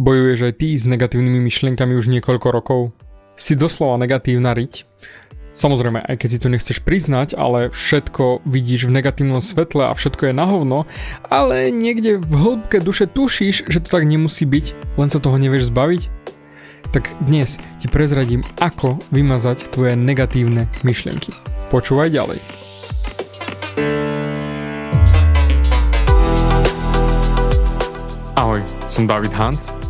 Bojuješ aj ty s negatívnymi myšlienkami už niekoľko rokov? Si doslova negatívna riť? Samozrejme, aj keď si to nechceš priznať, ale všetko vidíš v negatívnom svetle a všetko je na hovno, ale niekde v hĺbke duše tušíš, že to tak nemusí byť, len sa toho nevieš zbaviť? Tak dnes ti prezradím, ako vymazať tvoje negatívne myšlienky. Počúvaj ďalej. Ahoj, som David Hans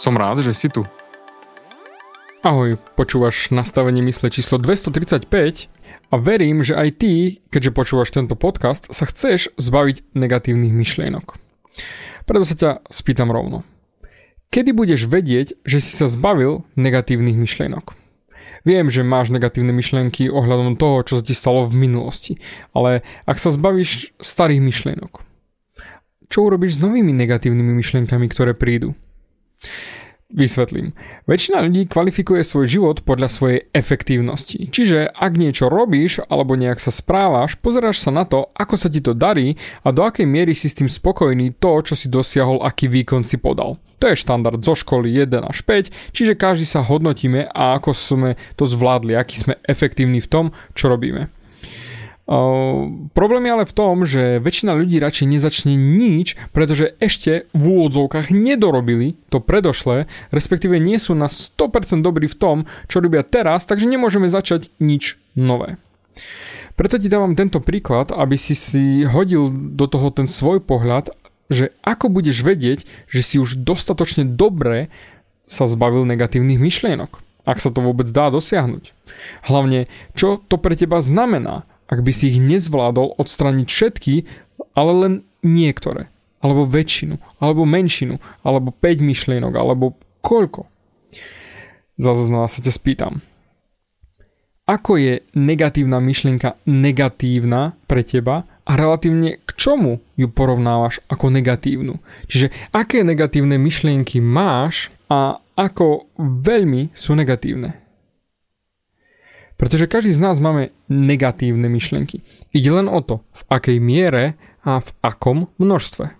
Som rád, že si tu. Ahoj, počúvaš nastavenie mysle číslo 235 a verím, že aj ty, keďže počúvaš tento podcast, sa chceš zbaviť negatívnych myšlienok. Preto sa ťa spýtam rovno. Kedy budeš vedieť, že si sa zbavil negatívnych myšlienok? Viem, že máš negatívne myšlienky ohľadom toho, čo sa ti stalo v minulosti, ale ak sa zbavíš starých myšlienok, čo urobíš s novými negatívnymi myšlienkami, ktoré prídu? Vysvetlím. Väčšina ľudí kvalifikuje svoj život podľa svojej efektívnosti. Čiže ak niečo robíš alebo nejak sa správaš, pozeráš sa na to, ako sa ti to darí a do akej miery si s tým spokojný to, čo si dosiahol, aký výkon si podal. To je štandard zo školy 1 až 5, čiže každý sa hodnotíme a ako sme to zvládli, aký sme efektívni v tom, čo robíme. Problém je ale v tom, že väčšina ľudí radšej nezačne nič, pretože ešte v úvodzovkách nedorobili to predošlé, respektíve nie sú na 100% dobrí v tom, čo robia teraz, takže nemôžeme začať nič nové. Preto ti dávam tento príklad, aby si si hodil do toho ten svoj pohľad, že ako budeš vedieť, že si už dostatočne dobre sa zbavil negatívnych myšlienok, ak sa to vôbec dá dosiahnuť. Hlavne, čo to pre teba znamená, ak by si ich nezvládol odstraniť všetky, ale len niektoré, alebo väčšinu, alebo menšinu, alebo 5 myšlienok, alebo koľko. Zase sa ťa spýtam. Ako je negatívna myšlienka negatívna pre teba a relatívne k čomu ju porovnávaš ako negatívnu? Čiže aké negatívne myšlienky máš a ako veľmi sú negatívne? Pretože každý z nás máme negatívne myšlienky. Ide len o to, v akej miere a v akom množstve.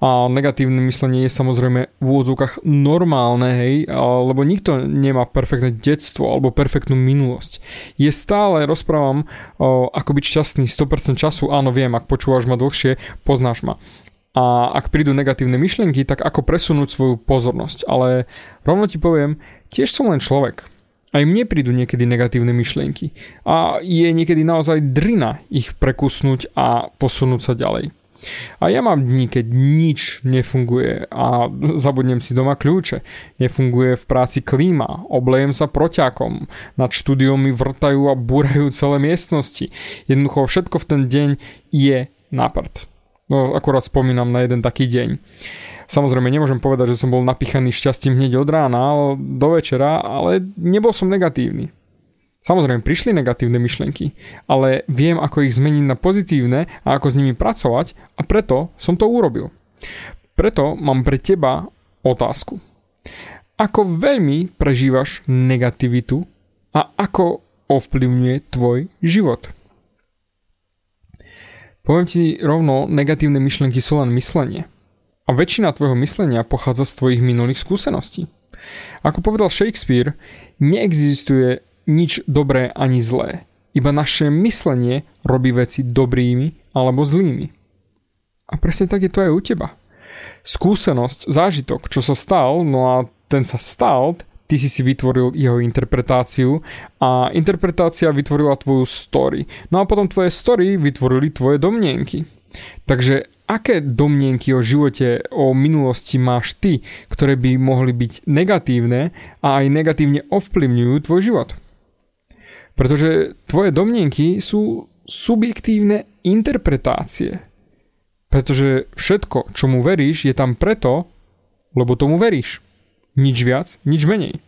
A negatívne myslenie je samozrejme v úvodzovkách normálne, hej, lebo nikto nemá perfektné detstvo alebo perfektnú minulosť. Je stále, rozprávam, ako byť šťastný 100% času, áno viem, ak počúvaš ma dlhšie, poznáš ma. A ak prídu negatívne myšlienky, tak ako presunúť svoju pozornosť. Ale rovno ti poviem, tiež som len človek. Aj mne prídu niekedy negatívne myšlienky a je niekedy naozaj drina ich prekusnúť a posunúť sa ďalej. A ja mám dní, keď nič nefunguje a zabudnem si doma kľúče. Nefunguje v práci klíma, oblejem sa proťakom, nad štúdiom mi vrtajú a búrajú celé miestnosti. Jednoducho všetko v ten deň je na prd. No, akurát spomínam na jeden taký deň. Samozrejme, nemôžem povedať, že som bol napichaný šťastím hneď od rána do večera, ale nebol som negatívny. Samozrejme, prišli negatívne myšlienky, ale viem, ako ich zmeniť na pozitívne a ako s nimi pracovať a preto som to urobil. Preto mám pre teba otázku. Ako veľmi prežívaš negativitu a ako ovplyvňuje tvoj život? Poviem ti rovno, negatívne myšlienky sú len myslenie. A väčšina tvojho myslenia pochádza z tvojich minulých skúseností. Ako povedal Shakespeare, neexistuje nič dobré ani zlé. Iba naše myslenie robí veci dobrými alebo zlými. A presne tak je to aj u teba. Skúsenosť, zážitok, čo sa stal, no a ten sa stal, ty si si vytvoril jeho interpretáciu a interpretácia vytvorila tvoju story. No a potom tvoje story vytvorili tvoje domnienky. Takže aké domnienky o živote, o minulosti máš ty, ktoré by mohli byť negatívne a aj negatívne ovplyvňujú tvoj život? Pretože tvoje domnienky sú subjektívne interpretácie. Pretože všetko, čomu veríš, je tam preto, lebo tomu veríš. Nič viac, nič menej.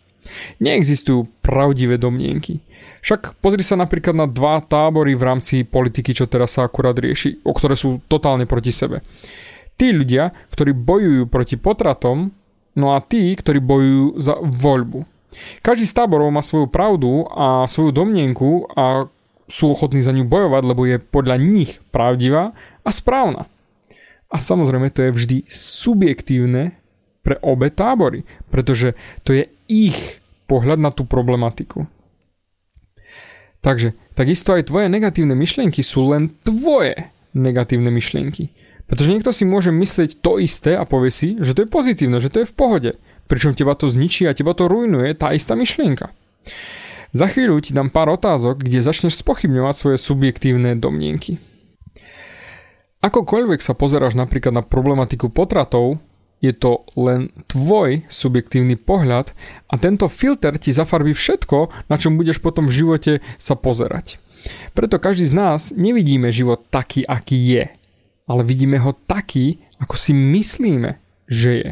Neexistujú pravdivé domnienky. Však pozri sa napríklad na dva tábory v rámci politiky, čo teraz sa akurát rieši, o ktoré sú totálne proti sebe. Tí ľudia, ktorí bojujú proti potratom, no a tí, ktorí bojujú za voľbu. Každý z táborov má svoju pravdu a svoju domnienku a sú ochotní za ňu bojovať, lebo je podľa nich pravdivá a správna. A samozrejme to je vždy subjektívne pre obe tábory, pretože to je ich pohľad na tú problematiku. Takže takisto aj tvoje negatívne myšlienky sú len tvoje negatívne myšlienky. Pretože niekto si môže myslieť to isté a povie si, že to je pozitívne, že to je v pohode. Pričom teba to zničí a teba to rujnuje tá istá myšlienka. Za chvíľu ti dám pár otázok, kde začneš spochybňovať svoje subjektívne domnienky. Akokoľvek sa pozeráš napríklad na problematiku potratov, je to len tvoj subjektívny pohľad a tento filter ti zafarbí všetko, na čom budeš potom v živote sa pozerať. Preto každý z nás nevidíme život taký, aký je, ale vidíme ho taký, ako si myslíme, že je.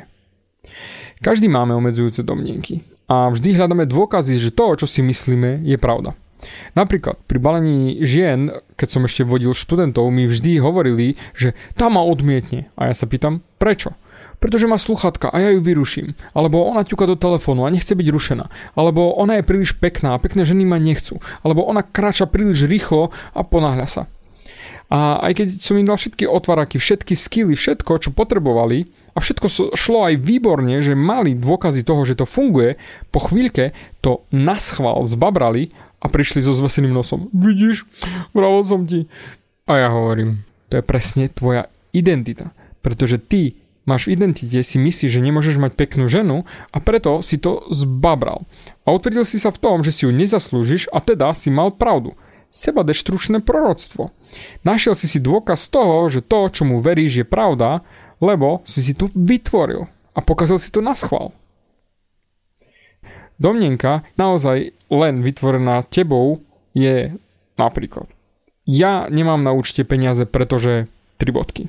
Každý máme obmedzujúce domnienky a vždy hľadáme dôkazy, že to, čo si myslíme, je pravda. Napríklad pri balení žien, keď som ešte vodil študentov, mi vždy hovorili, že tá ma odmietne. A ja sa pýtam, prečo? Pretože má sluchatka a ja ju vyruším. Alebo ona ťuka do telefónu a nechce byť rušená. Alebo ona je príliš pekná a pekné ženy ma nechcú. Alebo ona kráča príliš rýchlo a ponáhľa sa. A aj keď som im dal všetky otváraky, všetky skily, všetko, čo potrebovali, a všetko šlo aj výborne, že mali dôkazy toho, že to funguje, po chvíľke to naschval zbabrali a prišli so zveseným nosom. Vidíš, bravo som ti. A ja hovorím, to je presne tvoja identita. Pretože ty máš v identite, si myslíš, že nemôžeš mať peknú ženu a preto si to zbabral. A utvrdil si sa v tom, že si ju nezaslúžiš a teda si mal pravdu. Seba deštručné proroctvo. Našiel si si dôkaz toho, že to, čo mu veríš, je pravda, lebo si si to vytvoril a pokazil si to na schvál. Domnenka naozaj len vytvorená tebou je napríklad ja nemám na účte peniaze, pretože tri bodky.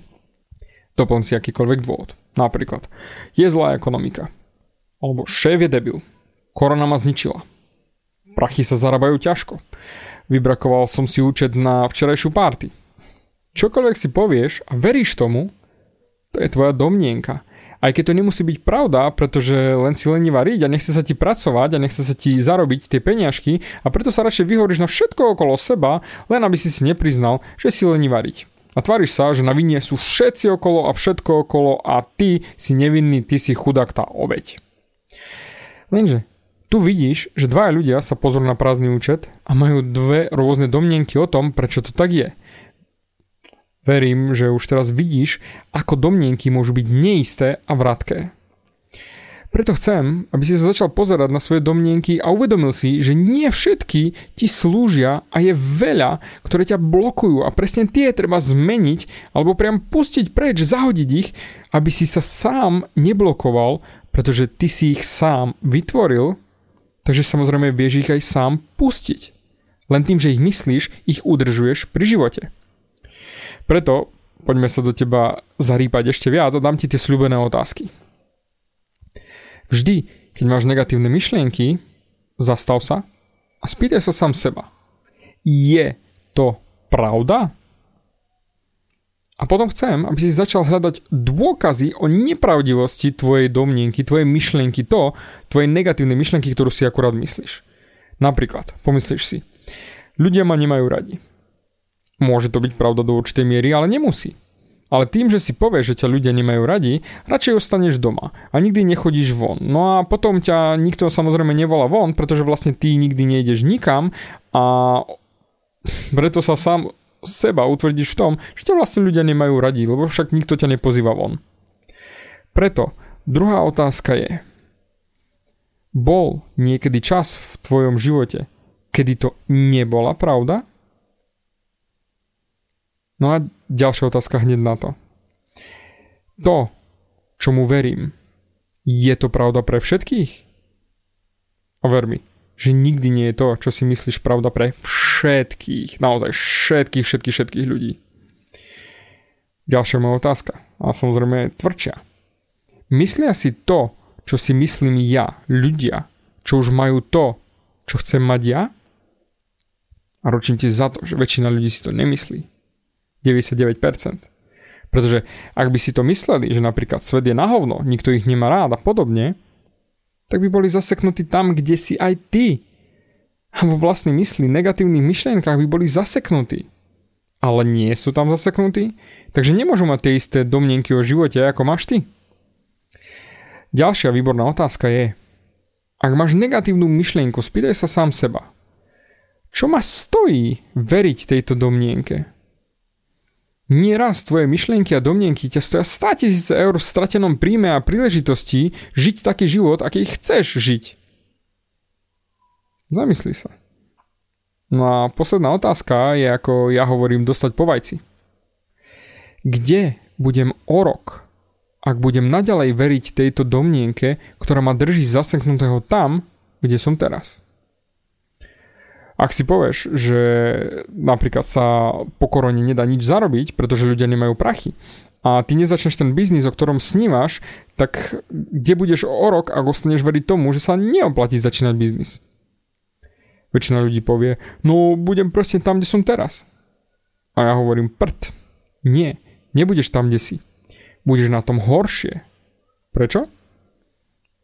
Doplň si akýkoľvek dôvod. Napríklad, je zlá ekonomika. Alebo šéf je debil. Korona ma zničila. Prachy sa zarábajú ťažko. Vybrakoval som si účet na včerajšiu párty. Čokoľvek si povieš a veríš tomu, to je tvoja domnienka. Aj keď to nemusí byť pravda, pretože len si lení variť a nechce sa ti pracovať a nechce sa ti zarobiť tie peňažky a preto sa radšej vyhovoríš na všetko okolo seba, len aby si si nepriznal, že si lení variť. A tváriš sa, že na vinie sú všetci okolo a všetko okolo a ty si nevinný, ty si chudák tá obeď. Lenže tu vidíš, že dvaja ľudia sa pozrú na prázdny účet a majú dve rôzne domnienky o tom, prečo to tak je. Verím, že už teraz vidíš, ako domnienky môžu byť neisté a vratké. Preto chcem, aby si sa začal pozerať na svoje domnienky a uvedomil si, že nie všetky ti slúžia a je veľa, ktoré ťa blokujú a presne tie treba zmeniť alebo priam pustiť preč, zahodiť ich, aby si sa sám neblokoval, pretože ty si ich sám vytvoril, takže samozrejme vieš ich aj sám pustiť. Len tým, že ich myslíš, ich udržuješ pri živote. Preto poďme sa do teba zarýpať ešte viac a dám ti tie sľubené otázky. Vždy, keď máš negatívne myšlienky, zastav sa a spýtaj sa sám seba. Je to pravda? A potom chcem, aby si začal hľadať dôkazy o nepravdivosti tvojej domnienky, tvojej myšlienky, to, tvojej negatívnej myšlienky, ktorú si akurát myslíš. Napríklad, pomyslíš si, ľudia ma nemajú radi. Môže to byť pravda do určitej miery, ale nemusí. Ale tým, že si povieš, že ťa ľudia nemajú radi, radšej ostaneš doma a nikdy nechodíš von. No a potom ťa nikto samozrejme nevolá von, pretože vlastne ty nikdy nejdeš nikam a preto sa sám seba utvrdíš v tom, že ťa vlastne ľudia nemajú radi, lebo však nikto ťa nepozýva von. Preto druhá otázka je, Bol niekedy čas v tvojom živote, kedy to nebola pravda? No a ďalšia otázka hneď na to. To, čomu verím, je to pravda pre všetkých? A ver mi, že nikdy nie je to, čo si myslíš pravda pre všetkých, naozaj všetkých, všetkých, všetkých ľudí. Ďalšia moja otázka, a samozrejme tvrdšia. Myslia si to, čo si myslím ja, ľudia, čo už majú to, čo chcem mať ja? A ročím ti za to, že väčšina ľudí si to nemyslí. 99%. Pretože ak by si to mysleli, že napríklad svet je na hovno, nikto ich nemá rád a podobne, tak by boli zaseknutí tam, kde si aj ty. A vo vlastnej mysli, negatívnych myšlienkach by boli zaseknutí. Ale nie sú tam zaseknutí, takže nemôžu mať tie isté domnenky o živote, ako máš ty. Ďalšia výborná otázka je, ak máš negatívnu myšlienku, spýtaj sa sám seba. Čo ma stojí veriť tejto domnienke? Nie raz tvoje myšlienky a domnienky ťa stoja 100 tisíce eur v stratenom príjme a príležitosti žiť taký život, aký chceš žiť. Zamysli sa. No a posledná otázka je, ako ja hovorím, dostať po vajci. Kde budem o rok ak budem naďalej veriť tejto domnienke, ktorá ma drží zaseknutého tam, kde som teraz. Ak si povieš, že napríklad sa po korone nedá nič zarobiť, pretože ľudia nemajú prachy, a ty nezačneš ten biznis, o ktorom snívaš, tak kde budeš o rok, ak ostaneš veriť tomu, že sa neoplatí začínať biznis? Väčšina ľudí povie, no budem proste tam, kde som teraz. A ja hovorím, prd. Nie, nebudeš tam, kde si budeš na tom horšie. Prečo?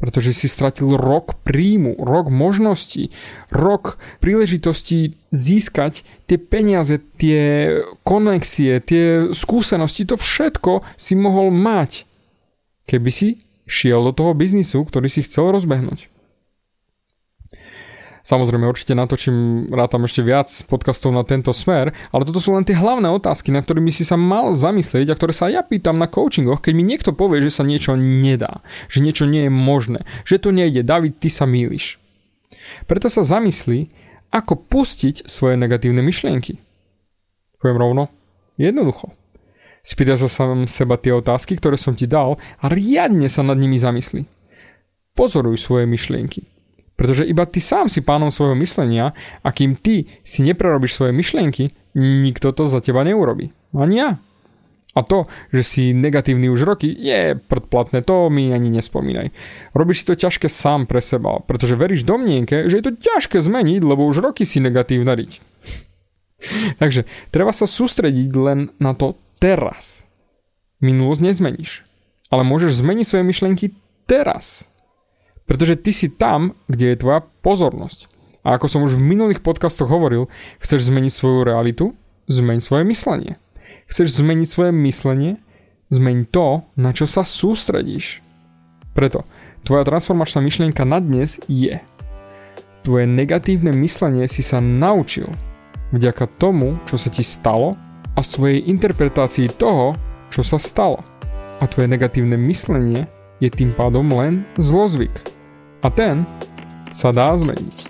Pretože si stratil rok príjmu, rok možností, rok príležitostí získať tie peniaze, tie konexie, tie skúsenosti, to všetko si mohol mať, keby si šiel do toho biznisu, ktorý si chcel rozbehnúť. Samozrejme, určite natočím, rátam ešte viac podcastov na tento smer, ale toto sú len tie hlavné otázky, na ktorými si sa mal zamyslieť a ktoré sa ja pýtam na coachingoch, keď mi niekto povie, že sa niečo nedá, že niečo nie je možné, že to nejde. David, ty sa mýliš. Preto sa zamyslí, ako pustiť svoje negatívne myšlienky. Poviem rovno, jednoducho. Spýtaj sa sám seba tie otázky, ktoré som ti dal a riadne sa nad nimi zamysli. Pozoruj svoje myšlienky. Pretože iba ty sám si pánom svojho myslenia a kým ty si neprerobíš svoje myšlienky, nikto to za teba neurobi. Ani ja. A to, že si negatívny už roky, je predplatné, to mi ani nespomínaj. Robíš si to ťažké sám pre seba, pretože veríš domnienke, že je to ťažké zmeniť, lebo už roky si negatívna riť. Takže treba sa sústrediť len na to teraz. Minulosť nezmeníš, ale môžeš zmeniť svoje myšlienky teraz. Pretože ty si tam, kde je tvoja pozornosť. A ako som už v minulých podcastoch hovoril, chceš zmeniť svoju realitu? Zmeň svoje myslenie. Chceš zmeniť svoje myslenie? Zmeň to, na čo sa sústredíš. Preto tvoja transformačná myšlienka na dnes je Tvoje negatívne myslenie si sa naučil vďaka tomu, čo sa ti stalo a svojej interpretácii toho, čo sa stalo. A tvoje negatívne myslenie je tým pádom len zlozvyk. A ten sa dá zmeniť.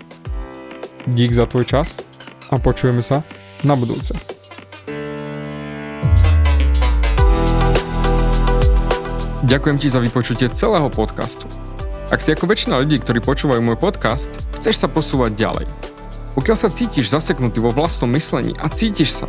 Dík za tvoj čas a počujeme sa na budúce. Ďakujem ti za vypočutie celého podcastu. Ak si ako väčšina ľudí, ktorí počúvajú môj podcast, chceš sa posúvať ďalej. Pokiaľ sa cítiš zaseknutý vo vlastnom myslení a cítiš sa,